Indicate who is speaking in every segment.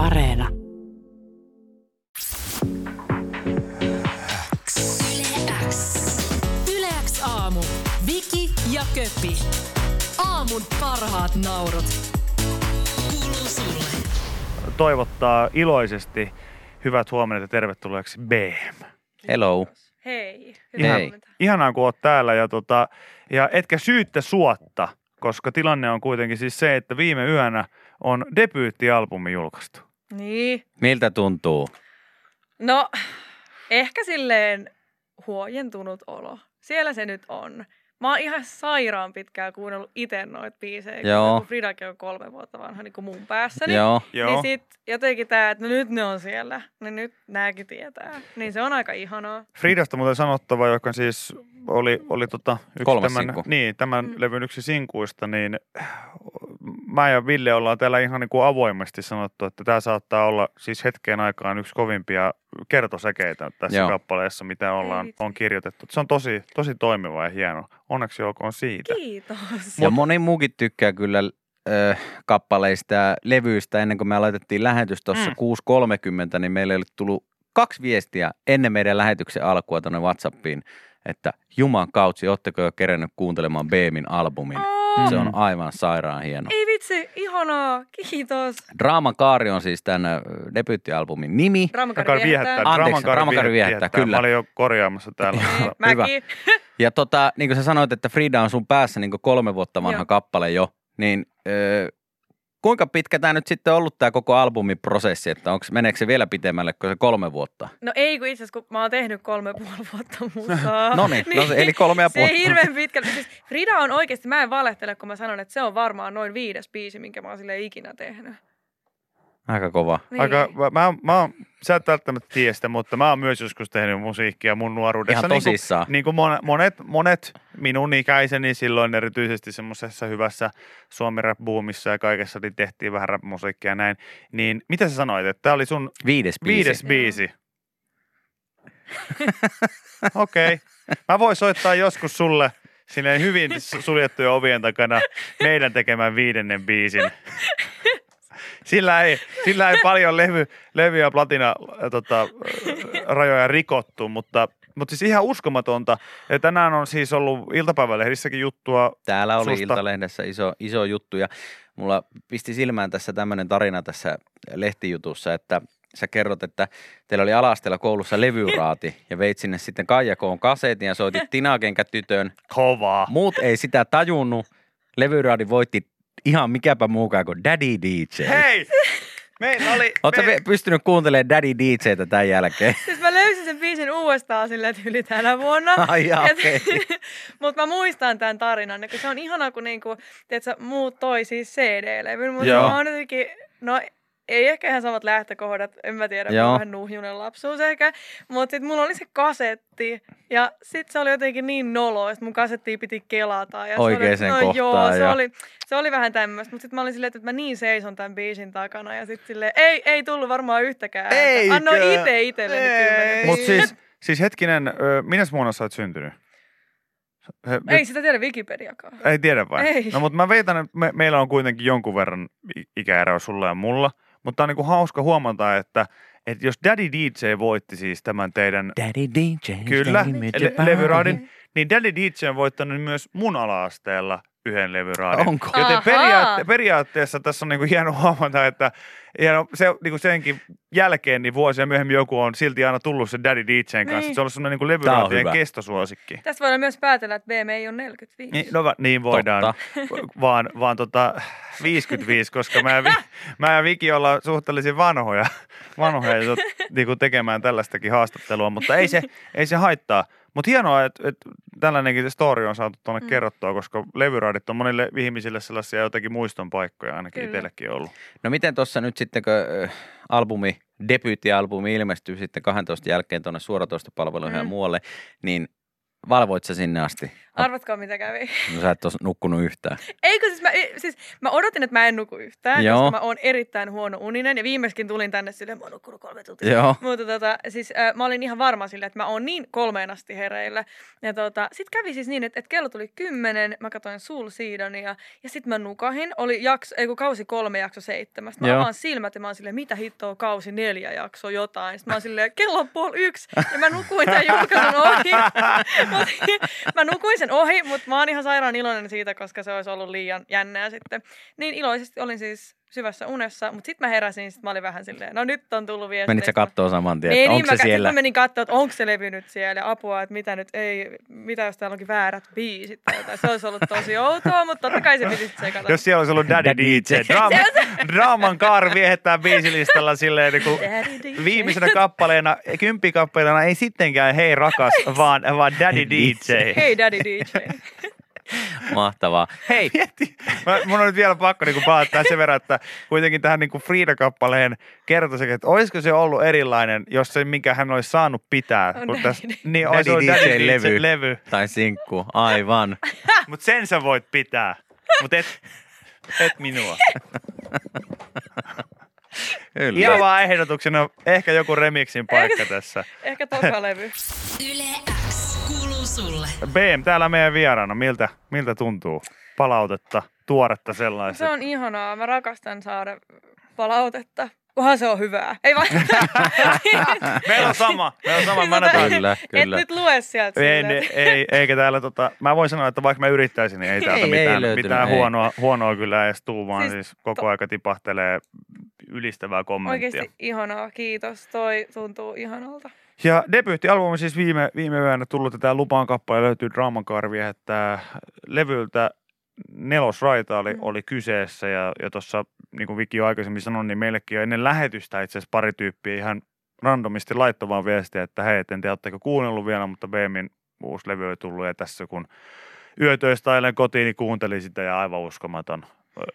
Speaker 1: Areena.
Speaker 2: Yleäks aamu. Viki ja Köppi. Aamun parhaat naurut. Kuuluu sulle.
Speaker 3: toivottaa iloisesti hyvät huomenet ja tervetulleeksi BM.
Speaker 4: Hello.
Speaker 5: Hei.
Speaker 3: Ihan,
Speaker 4: Hei.
Speaker 3: Ihanaa, kun oot täällä ja, tota, ja etkä syyttä suotta, koska tilanne on kuitenkin siis se, että viime yönä on debyyttialbumi julkaistu.
Speaker 5: Niin.
Speaker 4: Miltä tuntuu?
Speaker 5: No, ehkä silleen huojentunut olo. Siellä se nyt on. Mä oon ihan sairaan pitkään kuunnellut itse noita biisejä,
Speaker 4: Joo.
Speaker 5: kun Fridakin on kolme vuotta vanha niin kuin mun päässäni.
Speaker 4: Joo.
Speaker 3: Joo.
Speaker 5: Niin sit jotenkin tää, että no nyt ne on siellä, niin nyt nääkin tietää. Niin se on aika ihanaa.
Speaker 3: Fridasta muuten sanottava, joka siis oli, oli tota yksi
Speaker 4: Kolmas
Speaker 3: tämän,
Speaker 4: sinkku.
Speaker 3: niin, tämän
Speaker 5: Mm.
Speaker 3: levyn yksi sinkuista, niin mä ja Ville ollaan täällä ihan niin kuin avoimesti sanottu, että tämä saattaa olla siis hetkeen aikaan yksi kovimpia kertosäkeitä tässä
Speaker 4: Joo.
Speaker 3: kappaleessa, mitä ollaan, on kirjoitettu. Se on tosi, tosi toimiva ja hieno. Onneksi olkoon siitä.
Speaker 5: Kiitos.
Speaker 4: Ja moni muukin tykkää kyllä äh, kappaleista ja levyistä. Ennen kuin me laitettiin lähetys tuossa
Speaker 3: Mm.
Speaker 4: 6.30, niin meille oli tullut kaksi viestiä ennen meidän lähetyksen alkua tuonne Whatsappiin, että Juman kautsi, ootteko jo kerännyt kuuntelemaan Beemin albumin?
Speaker 5: Aa,
Speaker 4: Se on aivan sairaan hieno.
Speaker 5: Ei vitsi, ihanaa. Kiitos.
Speaker 4: Draaman kaari on siis tämän debyyttialbumin nimi.
Speaker 5: Raamakari
Speaker 3: Dramakari viehättää.
Speaker 4: Anteeksi,
Speaker 3: Dramakari
Speaker 4: viehättää, kyllä.
Speaker 3: Mä olin jo korjaamassa täällä.
Speaker 5: Niin,
Speaker 4: Hyvä. Ja tota, niin kuin sä sanoit, että Frida on sun päässä niin kolme vuotta vanha
Speaker 5: Joo.
Speaker 4: kappale jo, niin öö, kuinka pitkä tämä nyt sitten on ollut tämä koko albumiprosessi, että onko, meneekö se vielä pitemmälle kuin se kolme vuotta?
Speaker 5: No ei, kun itse asiassa kun mä oon tehnyt kolme puoli vuotta musaa.
Speaker 4: No niin, no se- eli kolme ja
Speaker 5: Se
Speaker 4: puoli.
Speaker 5: hirveän pitkälle. Siis Frida on oikeasti, mä en valehtele, kun mä sanon, että se on varmaan noin viides biisi, minkä mä oon sille ikinä tehnyt.
Speaker 4: Aika kova.
Speaker 5: Niin.
Speaker 3: Aika, mä, mä, mä, sä et välttämättä tiedä sitä, mutta mä oon myös joskus tehnyt musiikkia mun nuoruudessa.
Speaker 4: Ihan
Speaker 3: Niin kuin-
Speaker 4: tosissaan.
Speaker 3: Niin kuin monet, monet, monet minun ikäiseni silloin erityisesti semmoisessa hyvässä suomi rap boomissa ja kaikessa niin tehtiin vähän rap-musiikkia ja näin. Niin mitä sä sanoit, että tämä oli sun
Speaker 4: Viides biisi.
Speaker 3: viides biisi? Okei. Okay. Mä voin soittaa joskus sulle silleen hyvin su- suljettujen ovien takana meidän tekemän viidennen biisin. Sillä ei, sillä ei paljon levy, levy ja platina äh, tota, äh, rajoja rikottu, mutta, mutta siis ihan uskomatonta. Ja tänään on siis ollut iltapäivälehdissäkin juttua.
Speaker 4: Täällä oli
Speaker 3: Susta.
Speaker 4: Iltalehdessä iso, iso juttu ja mulla pisti silmään tässä tämmöinen tarina tässä lehtijutussa, että sä kerrot, että teillä oli alasteella koulussa levyraati ja veit sinne sitten Kaijakoon kasetin ja soitit Tinakenkä-tytön
Speaker 3: Kovaa.
Speaker 4: Muut ei sitä tajunnut. Levyraadi voitti ihan mikäpä muukaan kuin Daddy DJ.
Speaker 3: Hei! Meillä oli...
Speaker 4: Oletko
Speaker 3: me-
Speaker 4: me... pystynyt kuuntelemaan Daddy DJtä tämän jälkeen?
Speaker 5: Siis mä löysin sen biisin uudestaan silleen tyyli tänä vuonna.
Speaker 4: Ai jaa, okei.
Speaker 5: Mutta mä muistan tämän tarinan, kun se on ihana, kun niinku, tiedätkö, muut toi siis CD-levyn, mutta mä oon jotenkin, no ei ehkä ihan samat lähtökohdat, en mä tiedä,
Speaker 4: Joo.
Speaker 5: mä oon vähän nuhjunen lapsuus ehkä, mutta sitten mulla oli se kasetti ja sitten se oli jotenkin niin nolo, että mun kasettia piti kelata. Ja
Speaker 4: Oikeaan
Speaker 5: se oli, no, joo,
Speaker 4: kohtaan
Speaker 5: se
Speaker 4: ja-
Speaker 5: oli, se oli vähän tämmöistä, mutta sitten mä olin silleen, että mä niin seison tämän biisin takana ja sitten silleen, ei, ei tullut varmaan yhtäkään.
Speaker 3: Eikö?
Speaker 5: Annoin itse itselleni
Speaker 3: Ei.
Speaker 5: kymmenen.
Speaker 3: Mutta siis, siis hetkinen, minä vuonna sä oot syntynyt? He,
Speaker 5: Ei sitä tiedä Wikipediakaan.
Speaker 3: Ei tiedä vai?
Speaker 5: Ei.
Speaker 3: No mutta mä veitän, että me, meillä on kuitenkin jonkun verran i- ikäeroa sulla ja mulla. Mutta on niinku hauska huomata, että, että jos Daddy DJ voitti siis tämän teidän
Speaker 4: Daddy DJ.
Speaker 3: Kyllä, le- levyraadin, niin Daddy DJ on voittanut myös mun ala-asteella yhden levyraadin.
Speaker 4: Onko?
Speaker 3: Joten periaatte- periaatteessa tässä on niinku hieno huomata, että ja se, niinku senkin jälkeen niin vuosia myöhemmin joku on silti aina tullut sen Daddy DJn kanssa.
Speaker 5: Niin.
Speaker 3: Se on ollut semmoinen niinku levyraatien
Speaker 4: hyvä.
Speaker 3: kestosuosikki.
Speaker 5: Tästä voidaan myös päätellä, että BM ei ole 45.
Speaker 3: Niin, no va- niin voidaan,
Speaker 4: Totta.
Speaker 3: vaan, vaan tota 55, koska mä ja, Vi, mä ja Viki ollaan suhteellisen vanhoja, vanhoja jo, niin kuin tekemään tällaistakin haastattelua, mutta ei se, ei se haittaa. Mutta hienoa, että, että tällainenkin story on saatu tuonne
Speaker 5: Mm.
Speaker 3: kerrottua, koska levyraadit on monille ihmisille sellaisia jotakin muiston paikkoja ainakin
Speaker 5: Kyllä.
Speaker 3: itsellekin ollut.
Speaker 4: No miten tuossa nyt sitten, kun albumi, debyyttialbumi ilmestyy sitten 12 jälkeen tuonne suoratoistopalveluihin mm. ja muualle, niin valvoit sä sinne asti?
Speaker 5: Arvatkaa mitä kävi.
Speaker 4: No sä et ole nukkunut yhtään.
Speaker 5: Eikö siis mä, siis mä odotin, että mä en nuku yhtään,
Speaker 4: Joo.
Speaker 5: koska mä oon erittäin huono uninen. Ja viimeiskin tulin tänne silleen, mä oon nukkunut kolme tuntia.
Speaker 4: Joo.
Speaker 5: Mutta tota, siis äh, mä olin ihan varma sille, että mä oon niin kolmeen asti hereillä. Ja tota, sit kävi siis niin, että, että kello tuli kymmenen, mä katsoin Soul Seedonia ja sit mä nukahin. Oli jakso, ei kun kausi kolme, jakso seitsemästä. Mä
Speaker 4: Joo.
Speaker 5: avaan silmät ja mä oon silleen, mitä hittoa kausi neljä jakso jotain. Sitten mä oon silleen, kello on puoli yksi ja mä nukuin tämän julkaisun ohi. Mä nukuin sen ohi, mutta mä oon ihan sairaan iloinen siitä, koska se olisi ollut liian jännää sitten. Niin iloisesti olin siis syvässä unessa, mutta sitten mä heräsin, sit mä olin vähän silleen, no nyt on tullut viesti.
Speaker 4: Menit sä kattoo saman tien, että
Speaker 5: Menin,
Speaker 4: onko se
Speaker 5: mä,
Speaker 4: siellä?
Speaker 5: Mä menin katsoa, että onko se levy nyt siellä ja apua, että mitä nyt ei, mitä jos täällä onkin väärät biisit tai jotain. Se olisi ollut tosi outoa, mutta totta kai se piti sitten sekata.
Speaker 3: Jos siellä olisi ollut Daddy,
Speaker 4: Daddy
Speaker 3: DJ.
Speaker 4: DJ.
Speaker 3: Draama, draaman kaari viehettää biisilistalla silleen niin kuin viimeisenä kappaleena, kymppikappaleena ei sittenkään hei rakas, vaan, vaan Daddy DJ.
Speaker 5: Hei Daddy DJ.
Speaker 4: Mahtavaa. Hei,
Speaker 3: Mieti, mä, mun on nyt vielä pakko niin tähän sen verran, että kuitenkin tähän niin Frida-kappaleen kertoisin, että olisiko se ollut erilainen, jos se, mikä hän olisi saanut pitää.
Speaker 5: On
Speaker 3: kun
Speaker 5: Daddy DJ.
Speaker 3: niin,
Speaker 4: Daddy
Speaker 3: olisi ollut
Speaker 4: DJ
Speaker 3: Daddy
Speaker 4: levy.
Speaker 3: Levy.
Speaker 4: tai sinkku, aivan.
Speaker 3: Mutta sen sä voit pitää, mutta et, et minua.
Speaker 4: Kyllä.
Speaker 3: Ihan vaan ehdotuksena, ehkä joku remixin paikka tässä.
Speaker 5: Ehkä toka levy.
Speaker 2: Yle sulle.
Speaker 3: BM, täällä meidän vieraana, miltä, miltä tuntuu? Palautetta, tuoretta sellaista.
Speaker 5: Se on ihanaa. Mä rakastan saada palautetta. Kunhan se on hyvää. Ei vaan.
Speaker 3: Meillä on sama, meillä on sama. Mä annetaan
Speaker 4: Kyllä,
Speaker 5: Et
Speaker 4: kyllä.
Speaker 5: nyt lue sieltä.
Speaker 3: Ei,
Speaker 5: silleen,
Speaker 3: ne, ei, eikä täällä tota, mä voin sanoa, että vaikka mä yrittäisin, niin ei täältä
Speaker 4: Ei, ei
Speaker 3: mitään,
Speaker 4: löytynyt,
Speaker 3: mitään
Speaker 4: ei.
Speaker 3: huonoa, huonoa kyllä edes tuu, vaan siis,
Speaker 5: Siis
Speaker 3: siis koko
Speaker 5: to-
Speaker 3: aika tipahtelee ylistävää kommenttia.
Speaker 5: Oikeasti ihanaa. Kiitos. Toi tuntuu ihanalta.
Speaker 3: Ja debyyttialbumi siis viime, viime yönä tullut, tämä Lupaan kappale löytyy Draaman Karvi, että levyltä Nelosraita oli,
Speaker 5: Mm.
Speaker 3: oli kyseessä ja, ja tuossa, niin kuin Viki jo aikaisemmin sanoi, niin meillekin jo ennen lähetystä itse asiassa pari tyyppiä ihan randomisti laittoi vaan viestiä, että hei, en tiedä, oletteko kuunnellut vielä, mutta BMin uusi levy on tullut ja tässä kun yötöistä ailen kotiin, niin kuuntelin sitä ja aivan uskomaton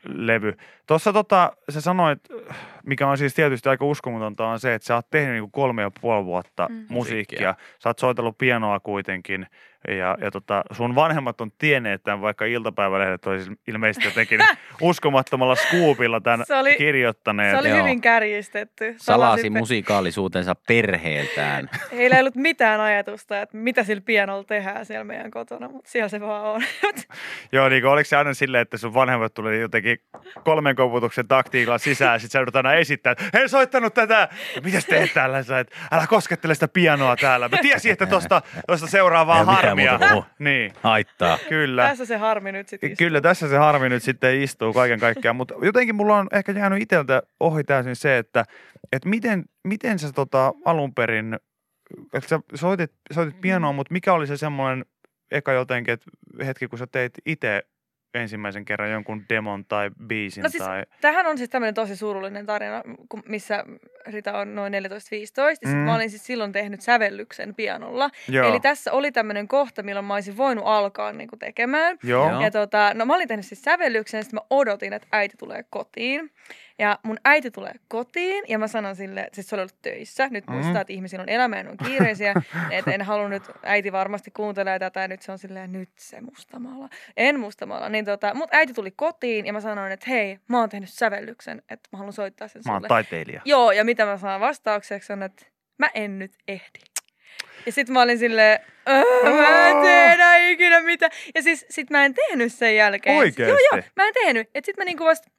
Speaker 3: levy. Tuossa tota, sä sanoit, mikä on siis tietysti aika uskomatonta, on se, että sä oot tehnyt niinku kolme ja puoli vuotta
Speaker 5: Mm.
Speaker 3: musiikkia. Sä oot soitellut pianoa kuitenkin ja, ja tota, sun vanhemmat on tienneet tämän, vaikka iltapäivälehdet olisi ilmeisesti jotenkin uskomattomalla skuupilla tämän
Speaker 5: Se oli-
Speaker 3: kirjoittaneet.
Speaker 5: Se oli
Speaker 4: Joo.
Speaker 5: hyvin kärjistetty.
Speaker 4: Salasi
Speaker 5: Salasi-
Speaker 4: musikaalisuutensa perheeltään.
Speaker 5: Heillä ei ollut mitään ajatusta, että mitä sillä pianolla tehdään siellä meidän kotona, mutta siellä se vaan on.
Speaker 3: Joo, niin oliko se aina silleen, että sun vanhemmat tuli jotenkin kolmen koputuksen taktiikalla sisään, ja sit sä aina esittää, että hei soittanut tätä, ja mitäs teet täällä, sä, et, älä koskettele sitä pianoa täällä. Mä tiesin, että tosta, tosta seuraa
Speaker 4: Ei
Speaker 3: vaan
Speaker 4: ole mitään
Speaker 3: harmia. Niin,
Speaker 4: Haittaa.
Speaker 3: kyllä.
Speaker 5: Tässä se harmi nyt sitten
Speaker 3: Kyllä tässä se harmi nyt sitten istuu kaiken kaikkiaan, mutta jotenkin mulla on ehkä jäänyt itseltä ohi täysin se, että, että miten, miten sä tota alun perin, että sä soitit, soitit pianoa, mutta mikä oli se semmoinen eka jotenkin, että hetki kun sä teit itse ensimmäisen kerran jonkun demon tai biisin
Speaker 5: No siis
Speaker 3: tai...
Speaker 5: Tähän on siis tämmöinen tosi surullinen tarina, missä Rita on noin 14-15. Ja sit
Speaker 3: Mm.
Speaker 5: mä olin siis silloin tehnyt sävellyksen pianolla.
Speaker 3: Joo,
Speaker 5: Eli tässä oli tämmöinen kohta, milloin mä olisin voinut alkaa niin kuin tekemään.
Speaker 4: joo.
Speaker 5: Ja tota, no mä olin tehnyt siis sävellyksen, sitten mä odotin, että äiti tulee kotiin. Ja mun äiti tulee kotiin ja mä sanon sille, että siis se oli ollut töissä. Nyt
Speaker 3: Mhm.
Speaker 5: muistaa, että ihmisillä on elämä ja on kiireisiä. että en halua nyt, äiti varmasti kuuntelee tätä ja nyt se on silleen, nyt se mustamalla. En mustamalla. Niin tota, mut äiti tuli kotiin ja mä sanoin, että hei, mä oon tehnyt sävellyksen, että mä haluan soittaa sen
Speaker 3: Mä oon
Speaker 5: sulle.
Speaker 3: taiteilija.
Speaker 5: Joo, ja mitä mä saan vastaukseksi on, että mä en nyt ehdi. Ja sit mä olin silleen, "Öö, mä en enää ikinä mitään. Ja siis sit mä en tehnyt sen jälkeen.
Speaker 3: Oikeesti?
Speaker 5: Joo, joo, mä en tehnyt. Et sit mä niinku vasta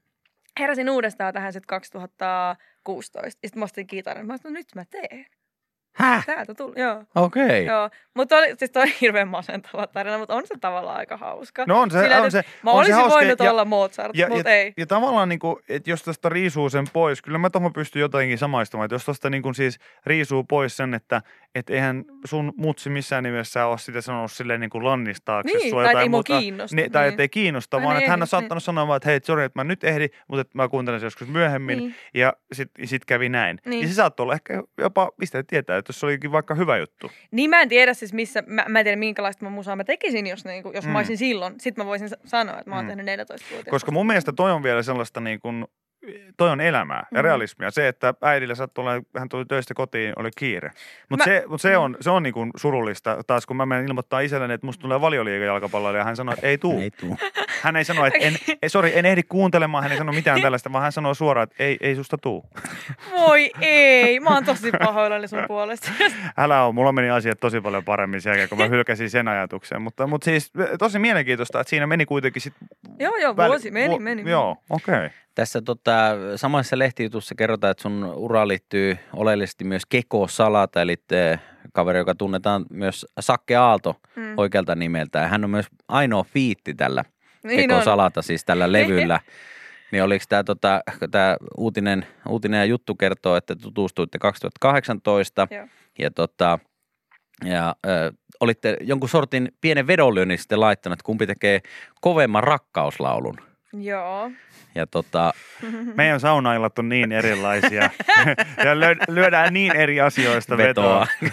Speaker 5: heräsin uudestaan tähän sit 2016. Ja sit mä ostin kitaran. Mä sanoin, nyt mä teen.
Speaker 4: Häh?
Speaker 5: Täältä tuli, joo.
Speaker 4: Okei.
Speaker 5: Joo, mutta oli, siis toi on hirveän masentava tarina, mutta on se tavallaan aika hauska.
Speaker 3: No on se,
Speaker 5: Sillä,
Speaker 3: on se.
Speaker 5: Mä
Speaker 3: on se
Speaker 5: olisin
Speaker 3: hauska
Speaker 5: voinut
Speaker 3: ja-
Speaker 5: olla Mozart,
Speaker 3: Ja,
Speaker 5: mutta
Speaker 3: ja,
Speaker 5: ei.
Speaker 3: ja tavallaan, niin kuin, että jos tästä riisuu sen pois, kyllä mä tuohon pystyn jotenkin samaistumaan, että jos tuosta niin kuin siis riisuu pois sen, että et eihän sun mutsi missään nimessä ole sitä sanonut silleen niin kuin lannistaaksesi
Speaker 5: Niin,
Speaker 3: sua
Speaker 5: tai
Speaker 3: jotain muuta.
Speaker 5: kiinnosta,
Speaker 3: Niin, tai
Speaker 5: niin.
Speaker 3: että ei kiinnosta, vaan että hän on
Speaker 5: ehdi,
Speaker 3: saattanut sanoa vaan, että hei, sorry, että mä nyt ehdin, mutta että mä kuuntelen se joskus myöhemmin.
Speaker 5: Niin.
Speaker 3: Ja sitten sit kävi näin.
Speaker 5: Niin.
Speaker 3: Ja se saattoi olla ehkä jopa, mistä et tietää, että jos se olikin vaikka hyvä juttu.
Speaker 5: Niin mä en tiedä siis missä, mä, mä en tiedä minkälaista mä musaa mä tekisin, jos, niinku, jos
Speaker 3: Mm.
Speaker 5: mä olisin silloin. Sitten mä voisin sa- sanoa, että mä oon
Speaker 3: Mm.
Speaker 5: tehnyt 14 vuotias.
Speaker 3: Koska mun mielestä toi on vielä sellaista niin kuin, toi on elämää ja
Speaker 5: Mm.
Speaker 3: realismia. Se, että äidillä sattui olla, hän tuli töistä kotiin, oli kiire. Mutta
Speaker 5: Mä-
Speaker 3: se, mut se on, se on niinku surullista taas, kun mä menen ilmoittaa isälleni, että musta tulee valioliigajalkapalloilija ja hän sanoo, että ei tuu.
Speaker 4: Ei tuu.
Speaker 3: Hän ei sano, että en, ei, sorry, en ehdi kuuntelemaan, hän ei sano mitään tällaista, vaan hän sanoo suoraan, että ei, ei susta tuu.
Speaker 5: Voi ei, mä oon tosi pahoillani sun puolesta.
Speaker 3: Älä ole, mulla meni asiat tosi paljon paremmin sen jälkeen, kun mä hylkäsin sen ajatuksen. Mutta, mutta siis tosi mielenkiintoista, että siinä meni kuitenkin sit...
Speaker 5: joo, joo,
Speaker 3: väli-
Speaker 5: vuosi meni,
Speaker 3: vu-
Speaker 5: meni. meni.
Speaker 3: Joo, okei. Okay.
Speaker 4: Tässä tota, samassa lehtijutussa kerrotaan, että sun ura liittyy oleellisesti myös Keko Salata, eli te, kaveri, joka tunnetaan myös Sakke Aalto
Speaker 5: Mm.
Speaker 4: oikealta nimeltä. Hän on myös ainoa fiitti tällä
Speaker 5: Niin
Speaker 4: Keko
Speaker 5: on.
Speaker 4: Salata, siis tällä levyllä. Niin oliko tämä tota, tää uutinen, uutinen ja juttu kertoo, että tutustuitte 2018
Speaker 5: Joo.
Speaker 4: ja, tota, ja ö, olitte jonkun sortin pienen vedonlyönnin sitten laittanut, että kumpi tekee kovemman rakkauslaulun.
Speaker 5: Joo.
Speaker 4: Ja tota,
Speaker 3: Meidän saunaillat on niin erilaisia ja lö- lyödään niin eri asioista vetoa.
Speaker 4: vetoa.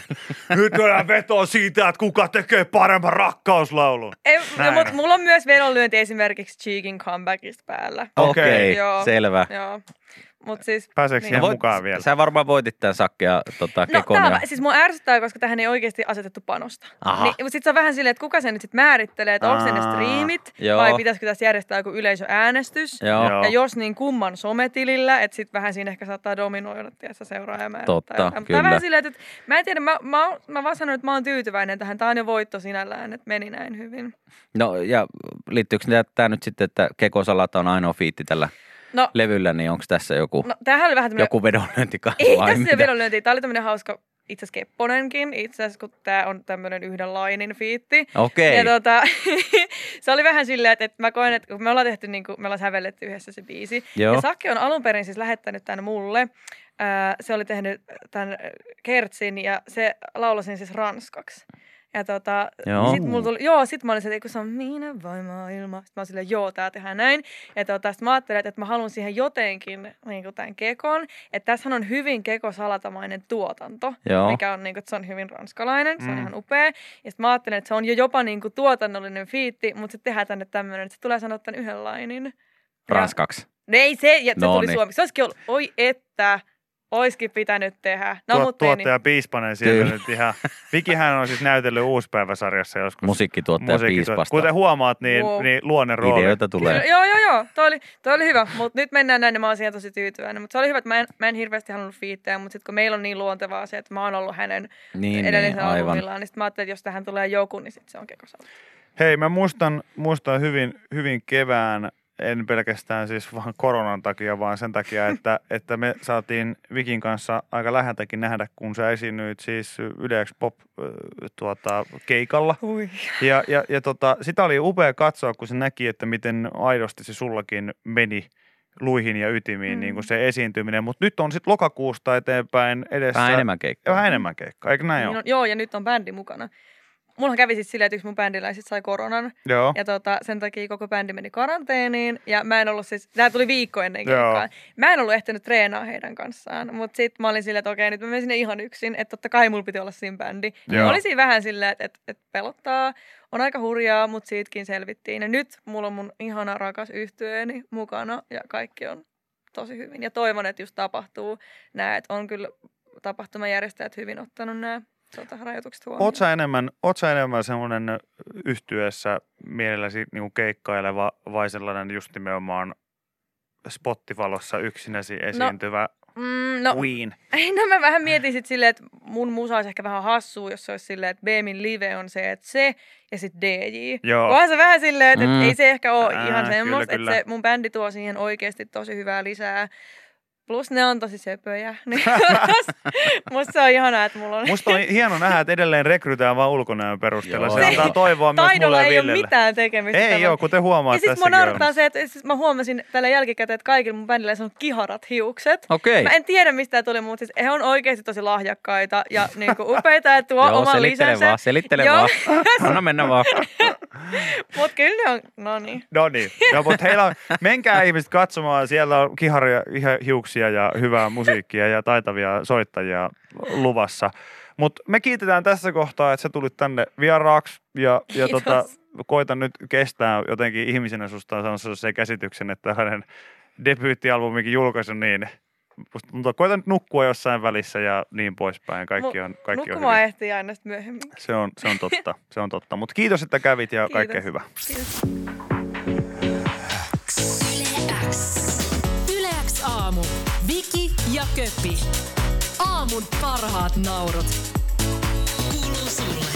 Speaker 3: Nyt lyödään vetoa siitä, että kuka tekee paremman rakkauslaulun.
Speaker 5: Ei, no, mutta mulla on myös vedonlyönti esimerkiksi Cheekin comebackista päällä.
Speaker 3: Okei.
Speaker 4: Okei,
Speaker 5: Joo.
Speaker 4: selvä.
Speaker 5: Joo. Mut siis,
Speaker 3: Pääseekö
Speaker 5: Niin.
Speaker 3: siihen
Speaker 4: voit-
Speaker 3: mukaan vielä?
Speaker 4: Sä varmaan voitit tämän Sakkea tota,
Speaker 5: No,
Speaker 4: Kekon.
Speaker 5: tää,
Speaker 4: ja...
Speaker 5: siis mua ärsyttää, koska tähän ei oikeasti asetettu panosta.
Speaker 4: Aha.
Speaker 5: Niin, mutta sitten se on vähän silleen, että kuka sen nyt sitten määrittelee, että onko se ne striimit
Speaker 4: joo.
Speaker 5: vai pitäisikö tässä järjestää joku yleisöäänestys.
Speaker 4: Joo.
Speaker 3: Joo.
Speaker 5: Ja jos niin kumman sometilillä, että sitten vähän siinä ehkä saattaa dominoida, tiedätkö, seuraajamäärä.
Speaker 4: Totta,
Speaker 5: tai jotain.
Speaker 4: kyllä.
Speaker 5: Vähän silleen, että mä en tiedä, mä, mä, oon- mä vaan sanon, että mä oon tyytyväinen tähän. Tää on jo voitto sinällään, että meni näin hyvin.
Speaker 4: No ja liittyykö tämä nyt sitten, että Keko Salata on ainoa fiitti tällä
Speaker 5: No,
Speaker 4: levyllä, niin onko tässä joku,
Speaker 5: no tämähän oli vähän tämmöinen...
Speaker 4: joku vedonlyönti kanssa
Speaker 5: Ei tässä
Speaker 4: mitä?
Speaker 5: ole vedonlyöntiä. Tämä oli tämmöinen hauska itse asiassa Kepponenkin, itse asiassa kun tämä on tämmöinen yhdenlainen fiitti.
Speaker 4: Okei,
Speaker 5: Ja tota, se oli vähän silleen, että, että mä koen, että kun me ollaan tehty, niin kuin, me ollaan sävelletty yhdessä se biisi.
Speaker 4: Joo.
Speaker 5: Ja Sakke on alun perin siis lähettänyt tämän mulle. Se oli tehnyt tämän kertsin ja se laulasin siis ranskaksi. Ja tota,
Speaker 4: Joo.
Speaker 5: sit mulla tuli, joo, sit mä olin se, että kun se on minä vai maailma. Sitten mä olin silleen, joo, tää tehdään näin. Ja tota, sit mä ajattelin, että, että mä haluan siihen jotenkin niin kuin tämän kekon. Että tässähän on hyvin kekosalatamainen tuotanto,
Speaker 4: Joo.
Speaker 5: mikä on, niin kuin, että se on hyvin ranskalainen, se on
Speaker 3: Mm.
Speaker 5: ihan upea. Ja sitten mä ajattelin, että se on jo jopa niin kuin tuotannollinen fiitti, mutta sitten tehdään tänne tämmöinen, että se tulee sanoa tämän yhden lainin. Ja-
Speaker 4: ranskaksi.
Speaker 5: No ei se, ja se
Speaker 4: No
Speaker 5: tuli
Speaker 4: niin.
Speaker 5: suomeksi. Se olisikin ollut, oi että, oiskin pitänyt tehdä. No mutta ei niin.
Speaker 3: tuottaja Piispanen siellä
Speaker 4: Kyllä.
Speaker 3: nyt ihan... Vikihän on siis näytellyt uuspäiväsarjassa joskus.
Speaker 4: Musiikkituottaja
Speaker 3: Musiikkituottaja.
Speaker 4: Piispasta.
Speaker 3: Kuten huomaat, niin,
Speaker 5: Wow.
Speaker 3: niin luonne rooli.
Speaker 4: Ideoita tulee.
Speaker 5: Kyllä, joo, joo, joo. Toi oli, toi oli hyvä, mutta nyt mennään näin ja mä oon siihen tosi tyytyväinen. Mutta se oli hyvä, että mä en, mä en hirveästi halunnut fiittejä, mutta sitten kun meillä on niin luontevaa se, että mä oon ollut hänen
Speaker 4: Niin,
Speaker 5: edellisen
Speaker 4: niin, aivan.
Speaker 5: albumillaan, niin sitten mä ajattelin, että jos tähän tulee joku, niin sitten se on kekosala.
Speaker 3: Hei, mä muistan, muistan hyvin, hyvin kevään, en pelkästään siis vaan koronan takia, vaan sen takia, että, että me saatiin Vikin kanssa aika läheltäkin nähdä, kun sä esiinnyit siis Yle Pop tuota, keikalla.
Speaker 5: Ui.
Speaker 3: Ja, ja, ja tota, sitä oli upea katsoa, kun se näki, että miten aidosti se sullakin meni luihin ja ytimiin
Speaker 5: Mm.
Speaker 3: niin kuin se esiintyminen. Mutta nyt on sitten lokakuusta eteenpäin edessä
Speaker 4: Vähän enemmän keikkaa.
Speaker 3: vähän enemmän keikkaa, eikö näin
Speaker 5: Niin
Speaker 3: ole?
Speaker 5: on, joo, ja nyt on bändi mukana. Mullahan kävi sitten silleen, että yksi mun bändiläiset sai koronan.
Speaker 3: Joo.
Speaker 5: Ja tota, sen takia koko bändi meni karanteeniin. Ja mä en ollut siis, tää tuli viikko ennen keikkaa. Mä en ollut ehtinyt treenaa heidän kanssaan. Mutta sit mä olin silleen, että okei, nyt mä menen sinne ihan yksin. Että totta kai mulla piti olla siinä bändi.
Speaker 3: Joo.
Speaker 5: Mä olin siinä vähän silleen, että, että, että pelottaa. On aika hurjaa, mutta siitäkin selvittiin. Ja nyt mulla on mun ihana rakas yhtyeeni mukana. Ja kaikki on tosi hyvin. Ja toivon, että just tapahtuu nää. Että on kyllä tapahtumajärjestäjät hyvin ottanut nämä tota, rajoitukset huomioon.
Speaker 3: Oot sä enemmän, oot sä enemmän semmoinen yhtyessä mielelläsi niin keikkaileva vai sellainen just nimenomaan spottivalossa yksinäsi esiintyvä
Speaker 5: Mm, no,
Speaker 3: queen?
Speaker 5: Ei, no mä vähän mietin sit silleen, että mun musa olisi ehkä vähän hassua, jos se olisi silleen, että Beemin live on se, että se ja sitten DJ.
Speaker 3: Joo.
Speaker 5: Onhan se vähän silleen, että,
Speaker 4: Mm.
Speaker 5: ei se ehkä ole ihan semmoista, että se mun bändi tuo siihen oikeasti tosi hyvää lisää. Plus ne on tosi söpöjä. Niin musta se on ihanaa, että mulla on...
Speaker 3: Musta on hieno nähdä, että edelleen rekrytään vaan ulkonäön perusteella.
Speaker 4: Joo.
Speaker 3: Se antaa toivoa myös mulle
Speaker 5: Taidolla
Speaker 3: ja
Speaker 5: ei ole
Speaker 3: Villelle.
Speaker 5: mitään tekemistä.
Speaker 3: Ei
Speaker 5: tämän-
Speaker 3: ole, kuten huomaat
Speaker 5: Ja siis mua naurattaa se, että siis mä huomasin tällä jälkikäteen, että kaikilla mun bändillä on kiharat hiukset.
Speaker 4: Okei.
Speaker 5: Mä en tiedä, mistä tämä tuli, mutta siis he on oikeasti tosi lahjakkaita ja niinku upeita ja tuo
Speaker 4: Joo,
Speaker 5: oman
Speaker 4: selittele
Speaker 5: lisänsä.
Speaker 4: vaan, selittele
Speaker 5: Joo.
Speaker 4: vaan. Anna mennä vaan.
Speaker 5: Mutta kyllä ne on, no niin.
Speaker 3: No niin, no, mutta heillä on, menkää ihmiset katsomaan, siellä on kiharia, hi- hiuksia ja hyvää musiikkia ja taitavia soittajia luvassa. Mutta me kiitetään tässä kohtaa, että sä tulit tänne vieraaksi ja, ja
Speaker 5: Kiitos.
Speaker 3: tota, koitan nyt kestää jotenkin ihmisenä susta on se käsityksen, että tällainen debyyttialbumikin julkaisu, niin että koitan nyt nukkua jossain välissä ja niin poispäin. Kaikki on, kaikki on
Speaker 5: Nukkumaan
Speaker 3: hyvin.
Speaker 5: ehtii aina myöhemmin.
Speaker 3: Se on, se on totta, se on totta. Mutta kiitos, että kävit ja
Speaker 5: Kiitos.
Speaker 3: kaikkea hyvää.
Speaker 5: Kiitos.
Speaker 2: Ja Köppi. Aamun parhaat naurut. Kuuluu sulle.